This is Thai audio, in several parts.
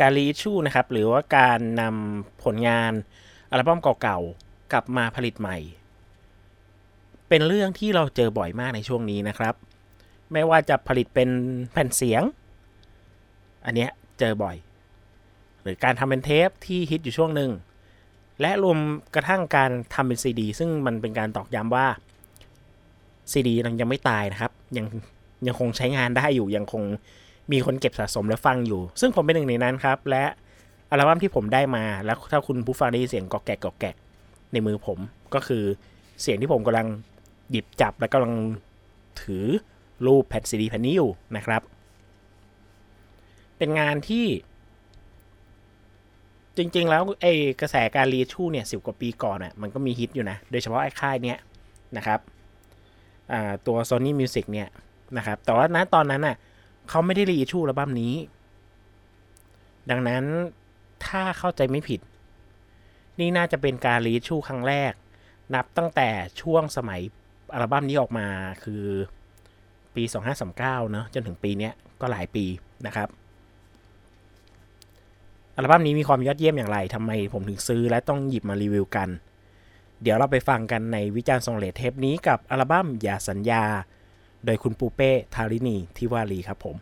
การรีชูนะครับหรือว่าการนำผลงานอัลบั้มเก่าๆกลับมาผลิตใหม่ เป็นเรื่องที่เราเจอบ่อยมากในช่วงนี้นะครับ ไม่ว่าจะผลิตเป็นแผ่นเสียง อันเนี้ยเจอบ่อย หรือการทำเป็นเทปที่ฮิตอยู่ช่วงหนึ่งและรวมกระทั่งการทำเป็นซีดีซึ่งมันเป็นการตอกย้ำว่าซีดียังไม่ตายนะครับ ยังยังคงใช้งานได้อยู่ยังคง มีคนเก็บสะสมและฟังอยู่ ซึ่งผมเป็นหนึ่งในนั้นครับ และอัลบั้มที่ผมได้มาแล้วถ้าคุณผู้ฟังได้ยินเสียงกอกแกกกอกแกกในมือผมก็คือเสียงที่ผมกำลังหยิบจับและกำลังถือรูปแผ่นซีดีแผ่นนี้อยู่นะครับ เป็นงานที่ จริงๆ แล้วไอ้กระแสการรีชูเนี่ยสิบกว่าปีก่อนอะมันก็มีฮิตอยู่นะ โดยเฉพาะไอ้ค่ายเนี้ยนะครับตัว Sony Music เนี่ยนะครับ แต่ว่าณตอนนั้นน่ะ เขาไม่ได้รีชูอัลบั้มนี้ ดังนั้นถ้าเข้าใจไม่ผิด นี่น่าจะเป็นการรีชูครั้งแรก นับตั้งแต่ช่วงสมัยอัลบั้มนี้ออกมาคือปี 2539 เนาะจนถึงปีนี้ก็หลายปีนะครับ อัลบั้มนี้มีความยอดเยี่ยมอย่างไรทำไมผมถึงซื้อและต้องหยิบมารีวิวกัน เดี๋ยวเราไปฟังกันในวิจารณ์ทรงเลทเทปนี้กับอัลบั้มอย่าสัญญา โดยคุณปูเป้ทารินีทิวารีครับผม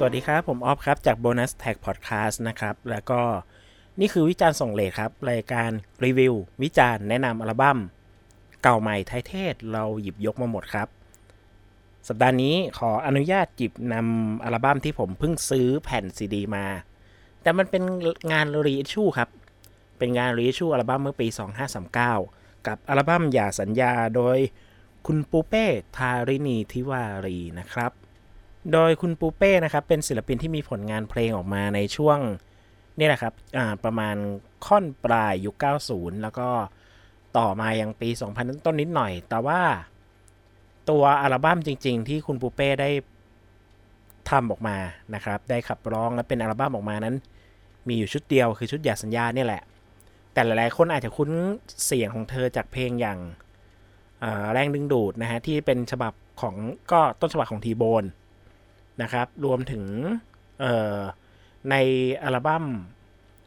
สวัสดีครับ ผมออฟครับ จาก Bonus Tag Podcast นะครับ แล้วก็ นี่คือวิจารณ์ส่งเลทครับ รายการรีวิว วิจารณ์แนะนำอัลบั้ม เก่าใหม่ไทยเทศเราหยิบยกมาหมดครับ สัปดาห์นี้ขออนุญาตหยิบนำอัลบั้มที่ผมเพิ่งซื้อแผ่นซีดีมา แต่มันเป็นงานรีชูครับ เป็นงานรีชูอัลบั้มเมื่อปี 2539 กับอัลบั้มอย่าสัญญาโดยคุณปูเป้ทารินีทิวารีนะครับ โดยคุณปูเป้นะครับเป็นศิลปินที่มีผลงานเพลงออกมาในช่วง นี่แหละครับประมาณค่อนปลายยุค 90 แล้วก็ต่อมายังปี 2000 ต้นนิดหน่อย แต่ว่าตัวอัลบั้มจริง ๆ ที่คุณปูเป้ได้ทำออกมานะครับ ได้ขับร้องและเป็นอัลบั้มออกมานั้น มีอยู่ชุดเดียวคือชุดอยาสัญญาเนี่ยแหละ แต่หลายๆ คนอาจจะคุ้นเสียงของเธอจากเพลงอย่างแรงดึงดูดนะฮะที่เป็นฉบับของก็ต้นฉบับของทีโบนนะครับ รวมถึง ในอัลบั้ม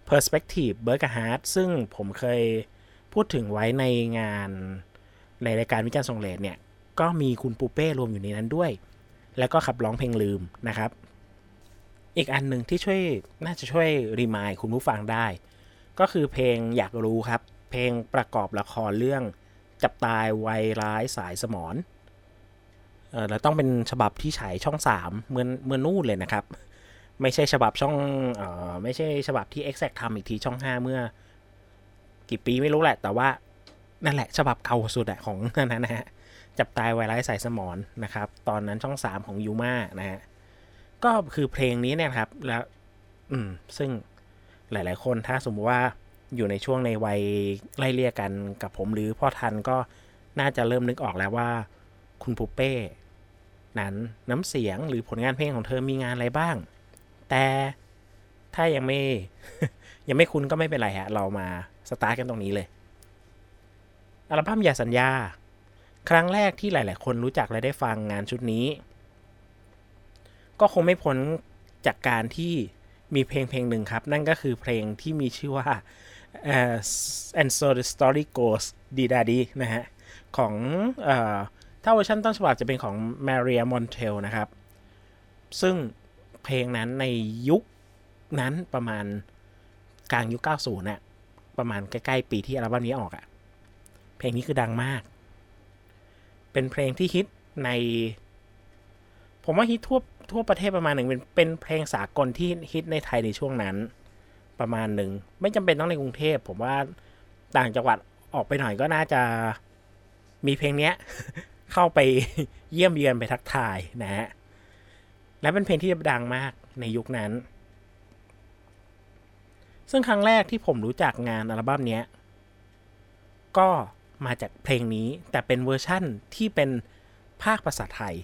Perspective b e r g h a r t ซึ่งผมเคยพูดถึงไว้ในงานในรายการวิจารณ์ทรงเลดเนี่ย ก็มีคุณปูเป้รวมอยู่ในนั้นด้วย แล้วก็ขับร้องเพลงลืมนะครับ อีกอันหนึ่งที่ช่วยน่าจะช่วยรีมายคุณผู้ฟังได้ ก็คือเพลงอยากรู้ครับ เพลงประกอบละครเรื่องจับตายวัยร้ายสายสมอนเออแล้วต้องเป็นฉบับที่ฉายช่องสามเมื่อเมื่อนู่นเลยนะครับ ไม่ใช่ฉบับช่องเออไม่ใช่ฉบับที่ Exact ทำอีกทีช่องห้าเมื่อ กี่ปีไม่รู้แหละ แต่ว่านั่นแหละ ฉบับเก่าสุดอะของนั้นนะฮะจับตายไวรัสสายสมอนนะครับ ตอนนั้นช่องสามของยูมานะฮะก็คือเพลงนี้เนี่ยครับ แล้ว อืม ซึ่งหลาย ๆ คนถ้าสมมติว่าอยู่ในช่วงในวัยไล่เลี่ยกันกับผมหรือพ่อทันก็น่าจะเริ่มนึกออกแล้วว่า คุณปูเป้ นั้นน้ำเสียงหรือผลงานเพลงของเธอมีงานอะไรบ้าง แต่ถ้ายังไม่ยังไม่คุ้นก็ไม่เป็นไรฮะ เรามาสตาร์ทกันตรงนี้เลย อัลบั้มอย่าสัญญา ครั้งแรกที่หลาย ๆ คนรู้จักและได้ฟังงานชุดนี้ ก็คงไม่พ้นจากการที่มีเพลงเพลงหนึ่งครับ นั่นก็คือเพลงที่มีชื่อว่า uh, and so the story goes ดีดาดีนะฮะ ของ uh, ถ้าเวอร์ชันต้นฉบับจะเป็นของ Maria Montel นะครับ ซึ่ง เพลงนั้นในยุคนั้นประมาณกลางยุค 90น่ะประมาณใกล้ๆปีที่อัลบั้มนี้ออกอะ่ะ เพลงนี้คือดังมาก เป็นเพลงที่ฮิตใน ผมว่าฮิตทั่วทั่วประเทศประมาณหนึ่งเป็นเป็นเพลงสากลที่ฮิตในไทยในช่วงนั้น ประมาณหนึ่ง ไม่จำเป็นต้องในกรุงเทพ ผมว่าต่างจังหวัดออกไปหน่อยก็น่าจะมีเพลงเนี้ย เข้าไปเยี่ยมเยือนไปทักทายนะฮะ และเป็นเพลงที่ดังมากในยุคนั้น ซึ่งครั้งแรกที่ผมรู้จักงานอัลบั้มนี้ ก็มาจากเพลงนี้แต่เป็นเวอร์ชั่นที่เป็นภาคภาษาไทย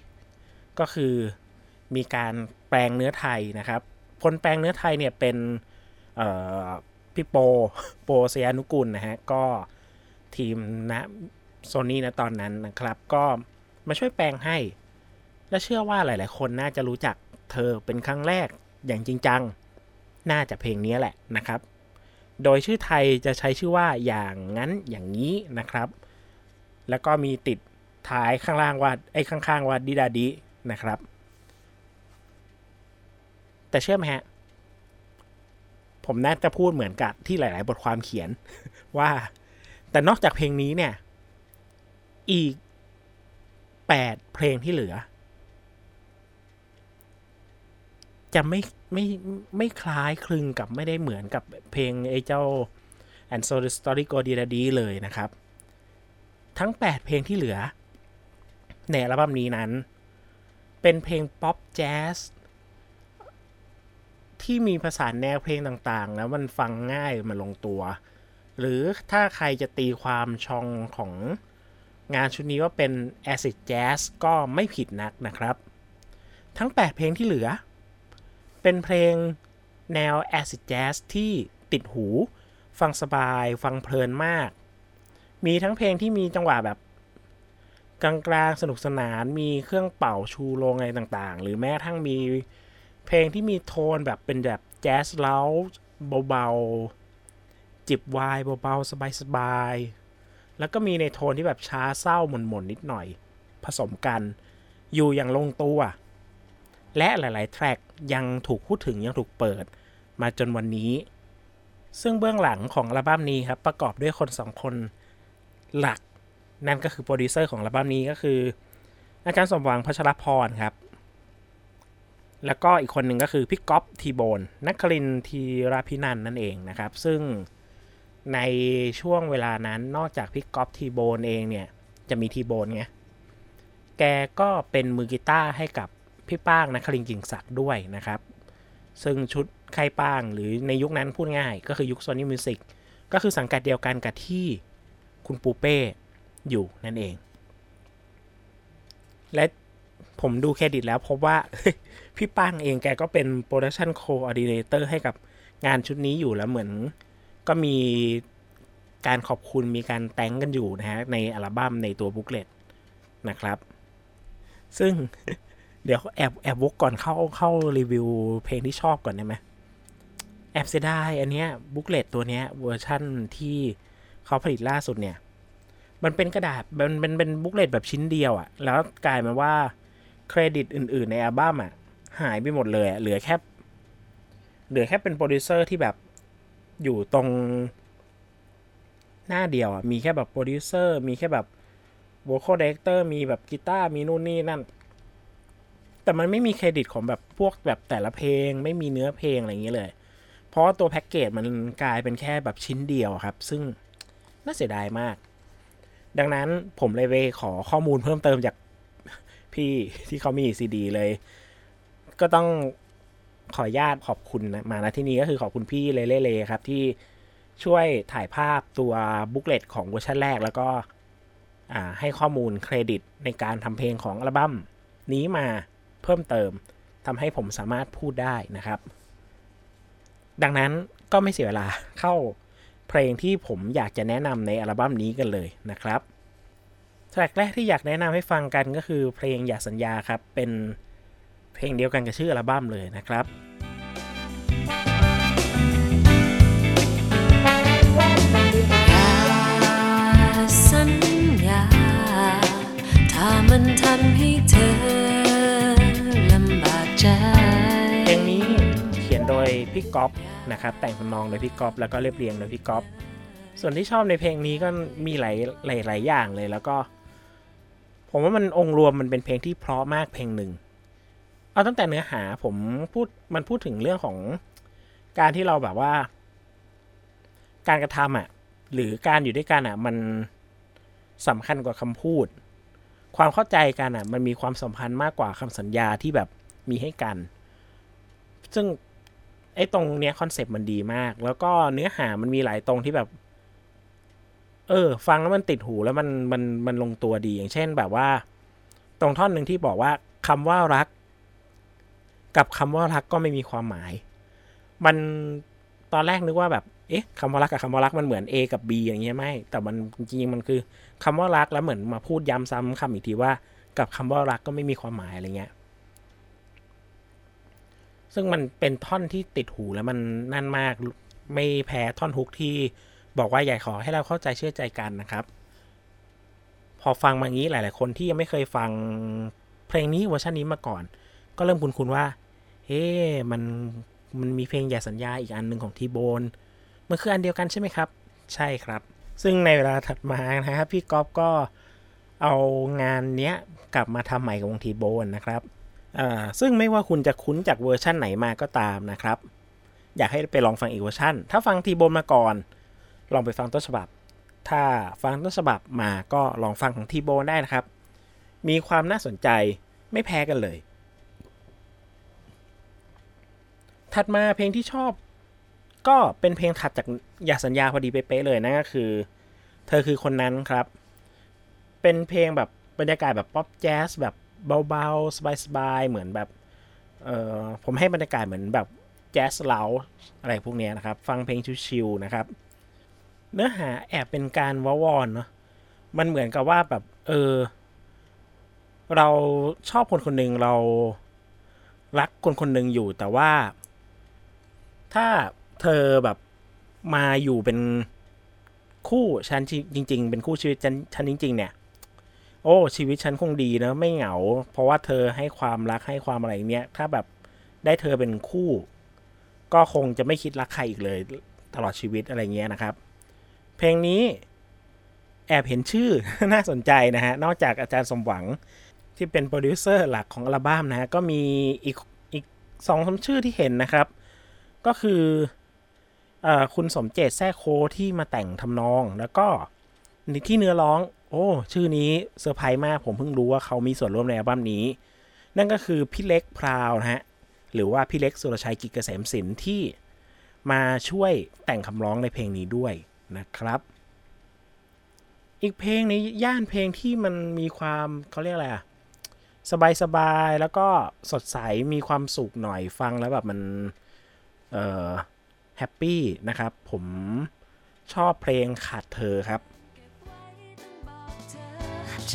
ก็คือมีการแปลงเนื้อไทยนะครับคนแปลงเนื้อไทยเนี่ยเป็นพี่โปโปเซียนุกุลนะฮะ ก็ทีมนะโซนี่นะตอนนั้นนะครับ ก็มาช่วยแปลงให้ และเชื่อว่าหลาย ๆ คนน่าจะรู้จักเธอเป็นครั้งแรกอย่างจริงจัง น่าจะเพลงนี้แหละนะครับ โดยชื่อไทยจะใช้ชื่อว่าอย่างนั้นอย่างนี้นะครับ แล้วก็มีติดท้ายข้างล่างว่าไอ้ข้างๆว่าดิดาดินะครับ แต่เชื่อไหมฮะ ผมน่าจะพูดเหมือนกับที่หลาย ๆ บทความเขียนว่า แต่นอกจากเพลงนี้เนี่ย อีกแปดเพลงที่เหลือ จะไม่ไม่ไม่คล้ายคลึงกับไม่ได้เหมือนกับเพลงไอ้เจ้า and so the story go d i d a d เลยนะครับ ทั้ง 8 เพลงที่เหลือ ในอัลบั้มนี้นั้น เป็นเพลงป๊อปแจ๊สที่มีภาษาแนวเพลงต่างๆ แล้วมันฟังง่ายมันลงตัว หรือถ้าใครจะตีความชองของงานชุดนี้ว่าเป็น acid jazz ก็ไม่ผิดนักนะครับ ทั้ง 8 เพลงที่เหลือ เป็นเพลงแนว acid jazz ที่ติดหู ฟังสบาย ฟังเพลินมาก มีทั้งเพลงที่มีจังหวะแบบกลางๆสนุกสนานมีเครื่องเป่าชูโรงอะไรต่างๆ หรือแม้ทั้งมีเพลงที่มีโทนแบบเป็นแบบแจ๊สเล้าเบาๆ จิบไวน์เบาๆ สบายๆ แล้วก็มีในโทนที่แบบช้าเศร้าหม่นๆ นิดหน่อย ผสมกัน อยู่อย่างลงตัว และหลาย ๆ track ยังถูกพูดถึงยังถูกเปิด มาจนวันนี้ ซึ่งเบื้องหลังของอัลบั้มนี้ครับ ประกอบด้วยคนสองคนหลัก นั่นก็คือโปรดิวเซอร์ของอัลบั้มนี้ก็คือ อาจารย์สมหวังพัชรพรครับ แล้วก็อีกคนหนึ่งก็คือพี่กอล์ฟทีโบ นครินทร์ ธีระภินันท์นั่นเองนะครับ ซึ่งในช่วงเวลานั้นนอกจากพี่กอล์ฟทีโบนเองเนี่ย จะมีทีโบนไงแกก็เป็นมือกีตาร์ให้กับ พี่ป้างนครินทร์ กิ่งศักดิ์ด้วยนะครับ ซึ่งชุดไข่ป้างหรือในยุคนั้นพูดง่าย ก็คือยุค Sony Music ก็คือสังกัดเดียวกันกับที่คุณปูเป้อยู่นั่นเอง และผมดูเครดิตแล้วพบว่าพี่ป้างเองแกก็เป็น production coordinator ให้กับงานชุดนี้อยู่แล้วเหมือนก็มีการขอบคุณมีการแต่งกันอยู่นะฮะในอัลบั้มในตัว booklet นะครับ ซึ่ง เดี๋ยวแอบแอบวกก่อนเข้าเข้ารีวิวเพลงที่ชอบก่อนได้ไหมแอบเสียดายอันเนี้ย booklet ตัวเนี้ยเวอร์ชั่นที่เขาผลิตล่าสุดเนี่ย มันเป็นกระดาษมันเป็นเป็น booklet แบบชิ้นเดียวอะ่ะ แล้วกลายมาว่าเครดิตอื่น ๆ ในอัลบั้มอะ หายไปหมดเลยเหลือแค่เหลือแค่เป็นโปรดิวเซอร์ที่แบบอยู่ตรงหน้าเดียวอะ มีแค่แบบโปรดิวเซอร์มีแค่แบบ vocal director มีแบบกีตาร์มีนู่นนี่นั่น แต่มันไม่มีเครดิตของแบบพวกแบบแต่ละเพลง ไม่มีเนื้อเพลงอะไรอย่างเงี้ยเลย เพราะตัวแพ็กเกจมันกลายเป็นแค่แบบชิ้นเดียวครับ ซึ่งน่าเสียดายมาก ดังนั้นผมเลยไปขอข้อมูลเพิ่มเติมจากพี่ที่เขามีซีดีเลย ก็ต้องขออนุญาตขอบคุณนะมาณที่นี้ก็คือขอบคุณพี่เลเล่เลครับที่ช่วยถ่ายภาพตัว booklet ของเวอร์ชันแรก แล้วก็ให้ข้อมูลเครดิตในการทำเพลงของอัลบั้มนี้มา เพิ่มเติมทำให้ผมสามารถพูดได้นะครับ ดังนั้นก็ไม่เสียเวลาเข้าเพลงที่ผมอยากจะแนะนำในอัลบั้มนี้กันเลยนะครับแทร็กแรกที่อยากแนะนำให้ฟังกันก็คือเพลงอย่าสัญญาครับ เป็นเพลงเดียวกันกับชื่ออัลบั้มเลยนะครับ ใจเพลงนี้เขียนโดยพี่ก๊อฟนะครับ แต่งทำนองโดยพี่ก๊อฟแล้วก็เรียบเรียงโดยพี่ก๊อฟส่วนที่ชอบในเพลงนี้ก็มีหลายหลายหลายอย่างเลยแล้วก็ ผมว่ามันองค์รวมมันเป็นเพลงที่เพราะมากเพลงหนึ่งเอาตั้งแต่เนื้อหาผมพูดมันพูดถึงเรื่องของการที่เราแบบว่า การกระทำอะ หรือการอยู่ด้วยกันอะ มันสำคัญกว่าคำพูด ความเข้าใจกันอะ มันมีความสัมพันธ์มากกว่าคำสัญญาที่แบบ มีให้กัน ซึ่งไอ้ตรงเนี้ยคอนเซปต์มันดีมาก แล้วก็เนื้อหามันมีหลายตรงที่แบบ เออ ฟังแล้วมันติดหูแล้วมันมันมันลงตัวดีอย่างเช่นแบบว่า ตรงท่อนหนึ่งที่บอกว่าคำว่ารัก กับคำว่ารักก็ไม่มีความหมาย มันตอนแรกนึกว่าแบบเอ๊ะคำว่ารักกับคำว่ารักมันเหมือน A กับ B อย่างเงี้ยไม่แต่มันจริงๆมันคือคำว่ารักแล้วเหมือนมาพูดย้ำซ้ำคำอีกทีว่า กับคำว่ารักก็ไม่มีความหมายอะไรเงี้ย ซึ่งมันเป็นท่อนที่ติดหูแล้วมันนั่นมากไม่แพ้ท่อนฮุกที่บอกว่าอยากขอให้เราเข้าใจเชื่อใจกันนะครับ พอฟังมางี้หลาย ๆ คนที่ยังไม่เคยฟังเพลงนี้เวอร์ชันนี้มาก่อน ก็เริ่มคุ้นๆว่าเฮ้มันมันมีเพลงอย่าสัญญาอีกอันหนึ่งของทีโบนมันคืออันเดียวกันใช่ไหมครับ ใช่ครับ ซึ่งในเวลาถัดมานะครับพี่ก๊อฟก็เอางานเนี้ยกลับมาทำใหม่กับวงทีโบนนะครับ อ่าซึ่งไม่ว่าคุณจะคุ้นจากเวอร์ชั่นไหนมาก็ตามนะครับ อยากให้ไปลองฟังอีกเวอร์ชันถ้าฟังทีโบนมาก่อน ลองไปฟังต้นฉบับ ถ้าฟังต้นฉบับมาก็ลองฟังของทีโบนได้นะครับ มีความน่าสนใจไม่แพ้กันเลย ถัดมาเพลงที่ชอบ ก็เป็นเพลงถัดจากอย่าสัญญาพอดีเป๊ะเลยนั่นก็คือ เธอคือคนนั้นครับ เป็นเพลงแบบบรรยากาศแบบป๊อปแจ๊สแบบ เบาๆ สบายๆ เหมือนแบบเออผมให้บรรยากาศเหมือนแบบแจ๊สเลาอะไรพวกนี้นะครับ ฟังเพลงชิวๆนะครับ เนื้อหาแอบเป็นการวาวอนเนาะมันเหมือนกับว่าแบบเออเราชอบคนคนหนึ่งเรารักคนคนหนึ่งอยู่แต่ว่า ถ้าเธอแบบมาอยู่เป็นคู่ฉันจริง ๆ เป็นคู่ชีวิตฉันฉันจริง ๆ เนี่ย โอ้ ชีวิตฉันคงดีนะ ไม่เหงา เพราะว่าเธอให้ความรักให้ความอะไรเนี้ย ถ้าแบบได้เธอเป็นคู่ ก็คงจะไม่คิดรักใครอีกเลย ตลอดชีวิตอะไรเงี้ยนะครับ เพลงนี้แอบเห็นชื่อน่าสนใจนะฮะ นอกจากอาจารย์สมหวังที่เป็นโปรดิวเซอร์หลักของอัลบั้มนะฮะ ก็มีอีกอีกสองสามชื่อที่เห็นนะครับ ก็คือเอ่อคุณสมเจตน์ทีโบนที่มาแต่งทำนอง แล้วก็ที่เนื้อร้อง โอ้ ชื่อนี้เซอร์ไพรส์มากผมเพิ่งรู้ว่าเขามีส่วนร่วมในอัลบั้มนี้ นั่นก็คือพี่เล็กพราวนะฮะ หรือว่าพี่เล็กสุรชัยกิจเกษมศิลป์ที่มาช่วยแต่งคำร้องในเพลงนี้ด้วยนะครับ อีกเพลงในย่านเพลงที่มันมีความเขาเรียกอะไรอะสบายๆแล้วก็สดใสมีความสุขหน่อยฟังแล้วแบบมันเอ่อแฮปปี้นะครับ ผมชอบเพลงขาดเธอครับ แอ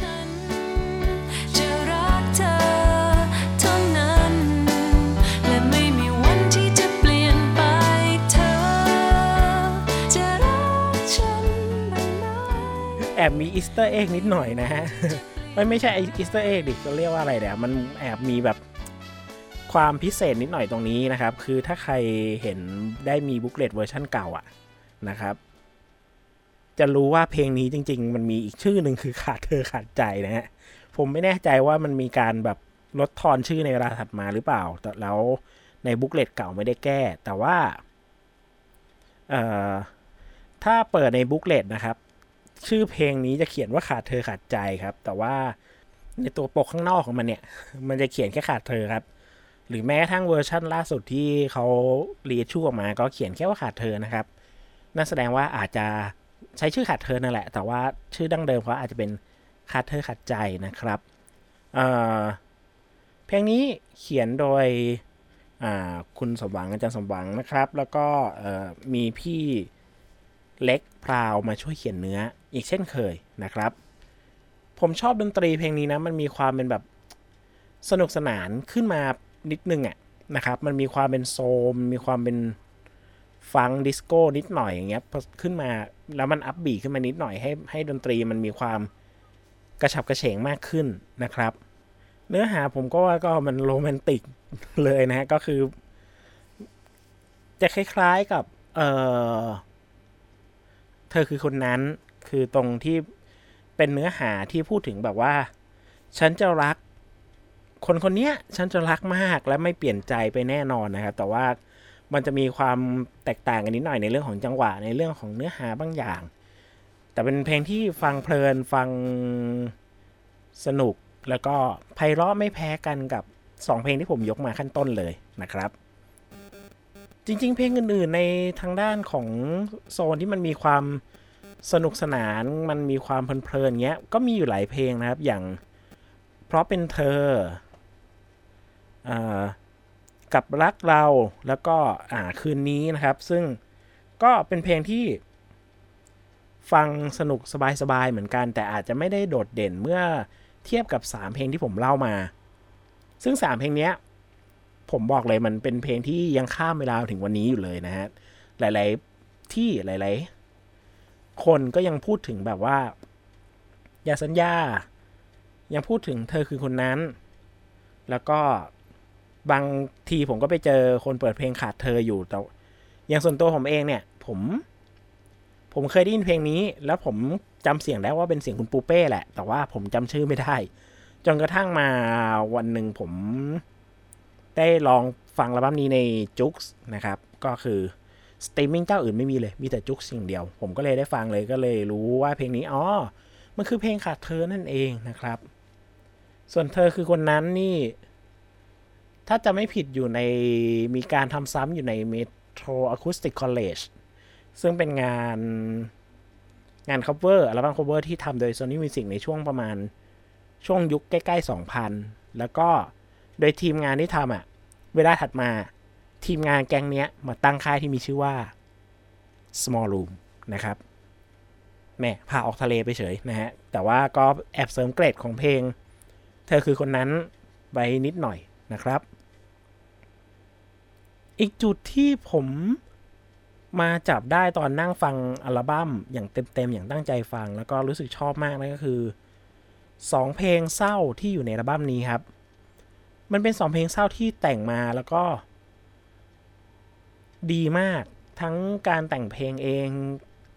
มี Easter egg นิดหน่อยนะฮะไม่ไม่ใช่ Easter egg ดิจะเรียกว่าอะไรเนี่ยมันแอบมีแบบความพิเศษนิดหน่อยตรงนี้นะครับ คือถ้าใครเห็นได้มี booklet เวอร์ชันเก่าอะนะครับ จะรู้ว่าเพลงนี้จริง ๆ มันมีอีกชื่อหนึ่งคือขาดเธอขาดใจนะฮะผมไม่แน่ใจว่ามันมีการแบบลดทอนชื่อในเวลาถัดมาหรือเปล่า แต่แล้วใน booklet เก่าไม่ได้แก้ แต่ว่าเอ่อถ้าเปิดใน booklet นะครับ ชื่อเพลงนี้จะเขียนว่าขาดเธอขาดใจครับ แต่ว่าในตัวปกข้างนอกของมันเนี่ย มันจะเขียนแค่ขาดเธอครับ หรือแม้กระทั่งเวอร์ชั่นล่าสุดที่เขาเรียชื่อออกมา ก็เขียนแค่ว่าขาดเธอนะครับนั่นแสดงว่าอาจจะ ใช้ชื่อขาดเธอนั่นแหละ แต่ว่าชื่อดั้งเดิมเขาอาจจะเป็นขาดเธอขาดใจนะครับเพลงนี้เขียนโดยคุณสมหวังอาจารย์สมหวังนะครับ แล้วก็มีพี่เล็กพราวมาช่วยเขียนเนื้ออีกเช่นเคยนะครับ ผมชอบดนตรีเพลงนี้นะ มันมีความเป็นแบบสนุกสนานขึ้นมานิดนึงอะนะครับ มันมีความเป็นโซม มีความเป็น ฟังดิสโก้นิดหน่อยอย่างเงี้ยขึ้นมาแล้วมันอัพบีขึ้นมานิดหน่อยให้ให้ดนตรีมันมีความกระฉับกระเฉงมากขึ้นนะครับ เนื้อหาผมก็ว่าก็มันโรแมนติกเลยนะฮะก็คือ จะคล้ายๆกับ เออเธอคือคนนั้นคือตรงที่เป็นเนื้อหาที่พูดถึงแบบว่า ฉันจะรัก คนคนเนี้ยฉันจะรักมากและไม่เปลี่ยนใจไปแน่นอนนะครับ แต่ว่า มันจะมีความแตกต่างกันนิดหน่อยในเรื่องของจังหวะในเรื่องของเนื้อหาบางอย่าง แต่เป็นเพลงที่ฟังเพลินฟังสนุกแล้วก็ไพเราะไม่แพ้กันกับ 2 เพลงที่ผมยกมาขั้นต้นเลยนะครับ จริง ๆ เพลงอื่นๆในทางด้านของโซนที่มันมีความสนุกสนานมันมีความเพลินๆเงี้ยก็มีอยู่หลายเพลงนะครับอย่างเพราะเป็นเธออ กับรักเราแล้วก็อ่าคืนนี้นะครับ ซึ่งก็เป็นเพลงที่ฟังสนุกสบายๆเหมือนกัน แต่อาจจะไม่ได้โดดเด่นเมื่อเทียบกับ 3 เพลงที่ผมเล่ามา ซึ่ง 3 เพลงนี้ผมบอกเลยมันเป็นเพลงที่ยังข้ามเวลาถึงวันนี้อยู่เลยนะฮะหลายๆที่หลายๆ คนก็ยังพูดถึงแบบว่า อย่าสัญญา ยังพูดถึงเธอคือคนนั้น แล้วก็ บางทีผมก็ไปเจอคนเปิดเพลงขาดเธออยู่แต่อย่างส่วนตัวผมเองเนี่ย ผม ผมเคยได้ยินเพลงนี้ แล้วผมจำเสียงได้ว่าเป็นเสียงคุณปูเป้แหละ แต่ว่าผมจำชื่อไม่ได้ จนกระทั่งมาวันหนึ่งผม ได้ลองฟังอัลบั้มนี้ใน JOOX นะครับ ก็คือสตรีมมิ่งเจ้าอื่นไม่มีเลย มีแต่ JOOX สิ่งเดียว ผมก็เลยได้ฟังเลยก็เลยรู้ว่าเพลงนี้ อ๋อ มันคือเพลงขาดเธอนั่นเองนะครับ ส่วนเธอคือคนนั้นนี่ ถ้าจะไม่ผิดอยู่ในมีการทำซ้ำอยู่ใน Metro Acoustic College ซึ่งเป็นงานงาน cover อัลบั้ม cover ที่ทำโดย Sony Music ในช่วงประมาณช่วงยุคใกล้ๆ 2000 แล้วก็โดยทีมงานที่ทำอะ่ะ เวลาถัดมาทีมงานแก๊งเนี้ยมาตั้งค่ายที่มีชื่อว่า Small Room นะครับแม่พาออกทะเลไปเฉยนะฮะ แต่ว่าก็แอบเสริมเกรดของเพลง เธอคือคนนั้นไปนิดหน่อยนะครับ อีกจุดที่ผมมาจับได้ตอนนั่งฟังอัลบั้มอย่างเต็มๆ อย่างตั้งใจฟัง แล้วก็รู้สึกชอบมากนั่นก็คือสองเพลงเศร้าที่อยู่ในอัลบั้มนี้ครับ มันเป็นสองเพลงเศร้าที่แต่งมาแล้วก็ ดีมากทั้งการแต่งเพลงเอง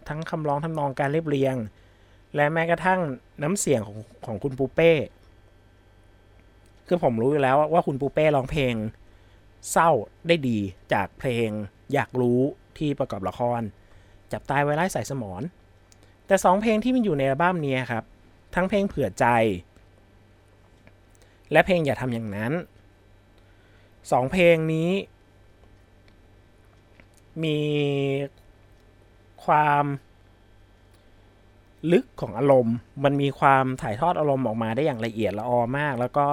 ทั้งคำร้องทำนองการเรียบเรียง และแม้กระทั่งน้ำเสียงของของคุณปูเป้ คือผมรู้อยู่แล้วว่าคุณปูเป้ร้องเพลง เศร้าได้ดีจากเพลงอยากรู้ที่ประกอบละคร จับตายไว้ไล่ใส่สมอน แต่สองเพลงที่มันอยู่ในอัลบั้มนี้ครับ ทั้งเพลงเผื่อใจ และเพลงอย่าทำอย่างนั้นสองเพลงนี้ มีความลึกของอารมณ์ มันมีความถ่ายทอดอารมณ์ออกมาได้อย่างละเอียดละออมาก แล้วก็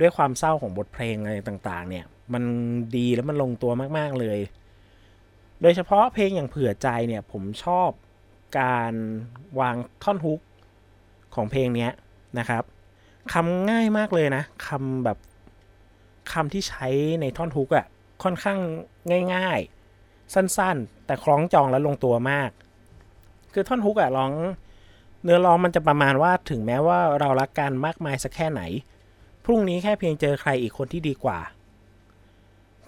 ด้วยความเศร้าของบทเพลงอะไรต่าง ๆ เนี่ย มันดีแล้วมันลงตัวมากๆเลย โดยเฉพาะเพลงอย่างเผื่อใจเนี่ยผมชอบการวางท่อนฮุกของเพลงนี้นะครับคำง่ายมากเลยนะคำแบบคำที่ใช้ในท่อนฮุกอะ่ะค่อนข้างง่าย ๆ สั้นๆ แต่คล้องจองและลงตัวมาก คือท่อนฮุกอะ่ะร้องเนื้อร้องมันจะประมาณว่าถึงแม้ว่าเรารักกันมากมายสักแค่ไหน พรุ่งนี้แค่เพียงเจอใครอีกคนที่ดีกว่า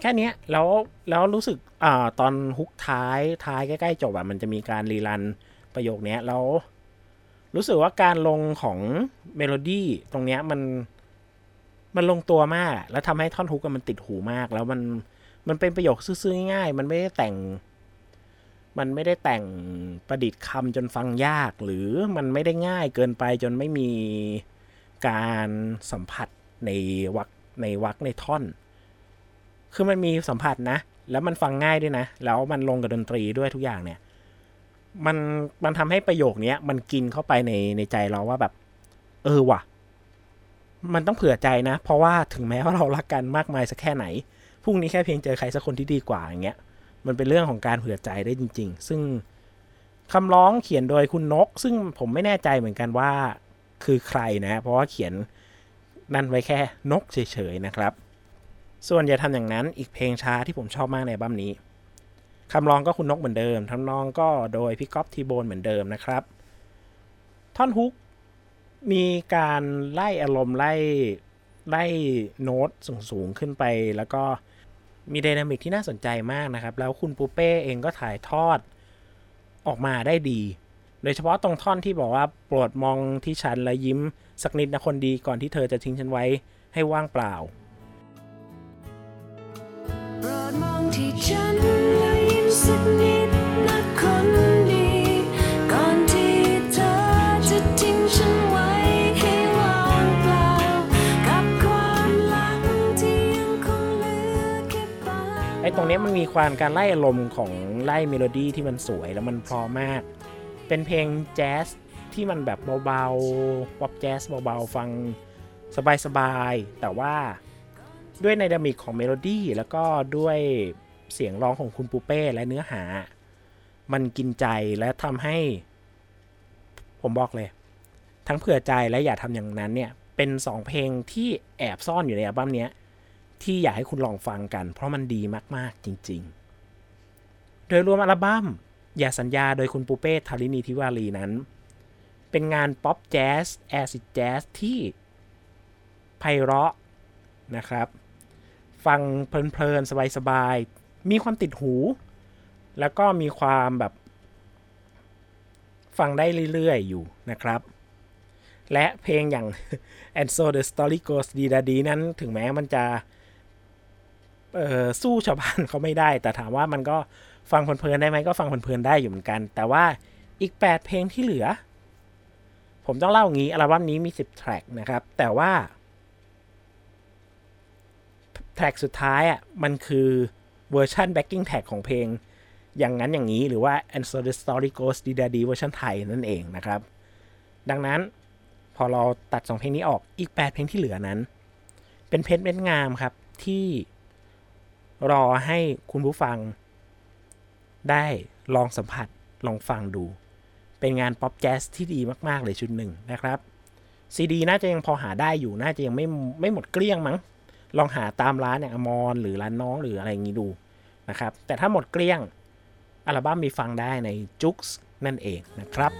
แค่นี้แล้วแล้วรู้สึกอ่าตอนฮุกท้ายท้ายใกล้ ๆ จบอะมันจะมีการรีรันประโยคนี้แล้ว รู้สึกว่าการลงของเมโลดี้ตรงเนี้ยมันมันลงตัวมาก แล้วทำให้ท่อนฮุกมันติดหูมาก แล้วมันมันเป็นประโยคซื่อๆง่ายๆมันไม่ได้แต่ง มันไม่ได้แต่งประดิษฐ์คำจนฟังยาก หรือมันไม่ได้ง่ายเกินไปจนไม่มีการสัมผัสในวรรคในวรรคในท่อน คือมันมีสัมผัสนะ แล้วมันฟังง่ายด้วยนะ แล้วมันลงกับดนตรีด้วยทุกอย่างเนี่ย มันมันทำให้ประโยคนี้มันกินเข้าไปในในใจเราว่าแบบ เออว่ะ มันต้องเผื่อใจนะ เพราะว่าถึงแม้ว่าเรารักกันมากมายสักแค่ไหนพรุ่งนี้แค่เพียงเจอใครสักคนที่ดีกว่าอย่างเงี้ย มันเป็นเรื่องของการเผื่อใจได้จริง ๆ ซึ่งคำร้องเขียนโดยคุณนก ซึ่งผมไม่แน่ใจเหมือนกันว่าคือใครนะ เพราะว่าเขียนนั่นไว้แค่นกเฉยๆนะครับ ส่วนอย่าทำอย่างนั้นอีกเพลงช้าที่ผมชอบมากในอัลบั้มนี้คำร้องก็คุณนกเหมือนเดิมทำนองก็โดยพี่ก๊อฟทีโบนเหมือนเดิมนะครับ ท่อนฮุกมีการไล่อารมณ์ไล่ไล่โน้ตสูงๆขึ้นไป แล้วก็มี dynamic ที่น่าสนใจมากนะครับ แล้วคุณปูเป้เองก็ถ่ายทอดออกมาได้ดี โดยเฉพาะตรงท่อนที่บอกว่าโปรดมองที่ฉันและยิ้มสักนิดนะคนดีก่อนที่เธอจะทิ้งฉันไว้ให้ว่างเปล่า ฉันแล้วยิ้มสักนิดนะคนดี ก่อนที่เธอจะทิ้งฉันไว้ให้ว่างเปล่า กับความหลังที่ยังคงเหลือแค่บาง ไอ้ตรงเนี้ยมันมีความการไล่อารมณ์ของไล่เมโลดี้ที่มันสวยแล้วมันเพราะมาก เป็นเพลงแจ๊สที่มันแบบเบาๆป๊อปแจ๊สเบาๆ ฟังสบายๆ แต่ว่าด้วย dynamic ของเมโลดี้แล้วก็ด้วย เสียงร้องของคุณปูเป้และเนื้อหา มันกินใจและทำให้ ผมบอกเลย ทั้งเผื่อใจและอย่าทำอย่างนั้นเนี่ย เป็นสองเพลงที่แอบซ่อนอยู่ในอัลบั้มนี้ที่อยากให้คุณลองฟังกัน เพราะมันดีมากๆจริง ๆ โดยรวมอัลบั้ม อย่าสัญญาโดยคุณปูเป้ธาริณีทิวารีนั้น เป็นงานป๊อปแจ๊ส acid jazz ที่ไพเราะนะครับ ฟังเพลินๆ สบายๆ มีความติดหู แล้วก็มีความแบบฟังได้เรื่อยๆ อยู่นะครับ และเพลงอย่าง and so the story goes ดีดาดีนั้นถึงแม้มันจะสู้ชาวบ้านเขาไม่ได้ แต่ถามว่ามันก็ฟังเพลินๆได้ไหมก็ฟังเพลินๆได้อยู่เหมือนกัน แต่ว่าอีก 8 เพลงที่เหลือ ผมต้องเล่างี้อัลบั้มนี้มี 10 track นะครับ แต่ว่า track สุดท้ายอะมันคือ เวอร์ชัน backing track ของเพลง อย่างนั้นอย่างนี้หรือว่า and so the story goes ดีดาดีเวอร์ชันไทยนั่นเองนะครับ ดังนั้นพอเราตัดสองเพลงนี้ออกอีก 8 เพลงที่เหลือนั้น เป็นเพชรเม็ดงามครับที่รอให้คุณผู้ฟัง ได้ลองสัมผัสลองฟังดู เป็นงานป๊อปแจ๊สที่ดีมาก ๆ เลยชุดหนึ่งนะครับซีดีน่าจะยังพอหาได้อยู่น่าจะยังไม่ไม่หมดเกลี้ยงมั้ง ลองหาตามร้านเนี่ยอมรหรือร้านน้องหรืออะไรอย่างนี้ดู นะครับ แต่ถ้าหมดเกลี้ยงอัลบั้มมีฟังได้ในจุกส์นั่นเองนะครับ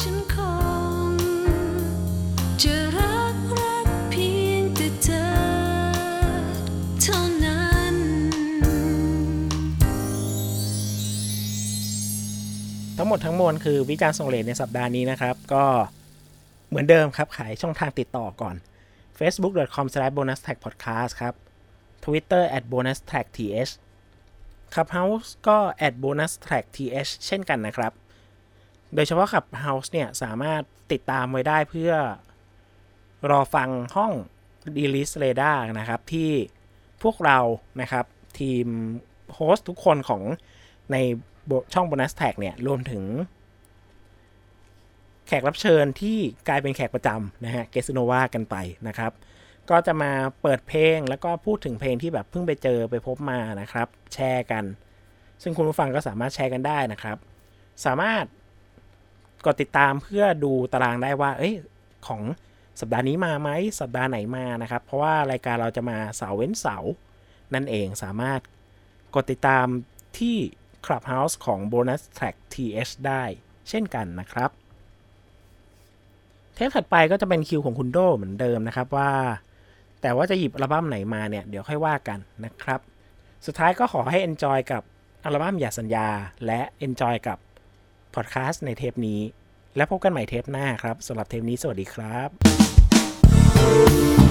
ฉันคงจะรักรักเพียงแต่เธอเท่านั้นทั้งหมดทั้งมวลคือวิจารณ์ส่งเลทในสัปดาห์นี้นะครับ ก็เหมือนเดิมครับ ขายช่องทางติดต่อก่อน facebook.com/bonustagpodcast ครับ twitter @bonustagth Clubhouse ก็ @bonustagth เช่นกันนะครับ โดยเฉพาะ Clubhouse เนี่ย สามารถติดตามไว้ได้เพื่อรอฟังห้อง Release Radar นะครับ ที่พวกเรานะครับ ทีมโฮสต์ทุกคนของในช่อง Bonus Tag เนี่ย รวมถึงแขกรับเชิญที่กลายเป็นแขกประจำนะฮะ เกสโนวากันไปนะครับ ก็จะมาเปิดเพลงแล้วก็พูดถึงเพลงที่แบบเพิ่งไปเจอไปพบมานะครับ แชร์กัน ซึ่งคุณผู้ฟังก็สามารถแชร์กันได้นะครับ สามารถกดติดตามเพื่อดูตารางได้ว่า เอ้ยของสัปดาห์นี้มาไหมสัปดาห์ไหนมานะครับ เพราะว่ารายการเราจะมาเสาร์เว้นเสาร์นั่นเองสามารถกดติดตามที่ Clubhouse ของ Bonus Track TH ได้เช่นกันนะครับ เทปถัดไปก็จะเป็นคิวของคุณโดเหมือนเดิมนะครับว่า แต่ว่าจะหยิบอัลบั้มไหนมาเนี่ยเดี๋ยวค่อยว่ากันนะครับ สุดท้ายก็ขอให้ enjoy กับอัลบั้มอย่าสัญญา และ enjoy กับพอดแคสต์ในเทปนี้ และพบกันใหม่เทปหน้าครับสำหรับเทปนี้สวัสดีครับ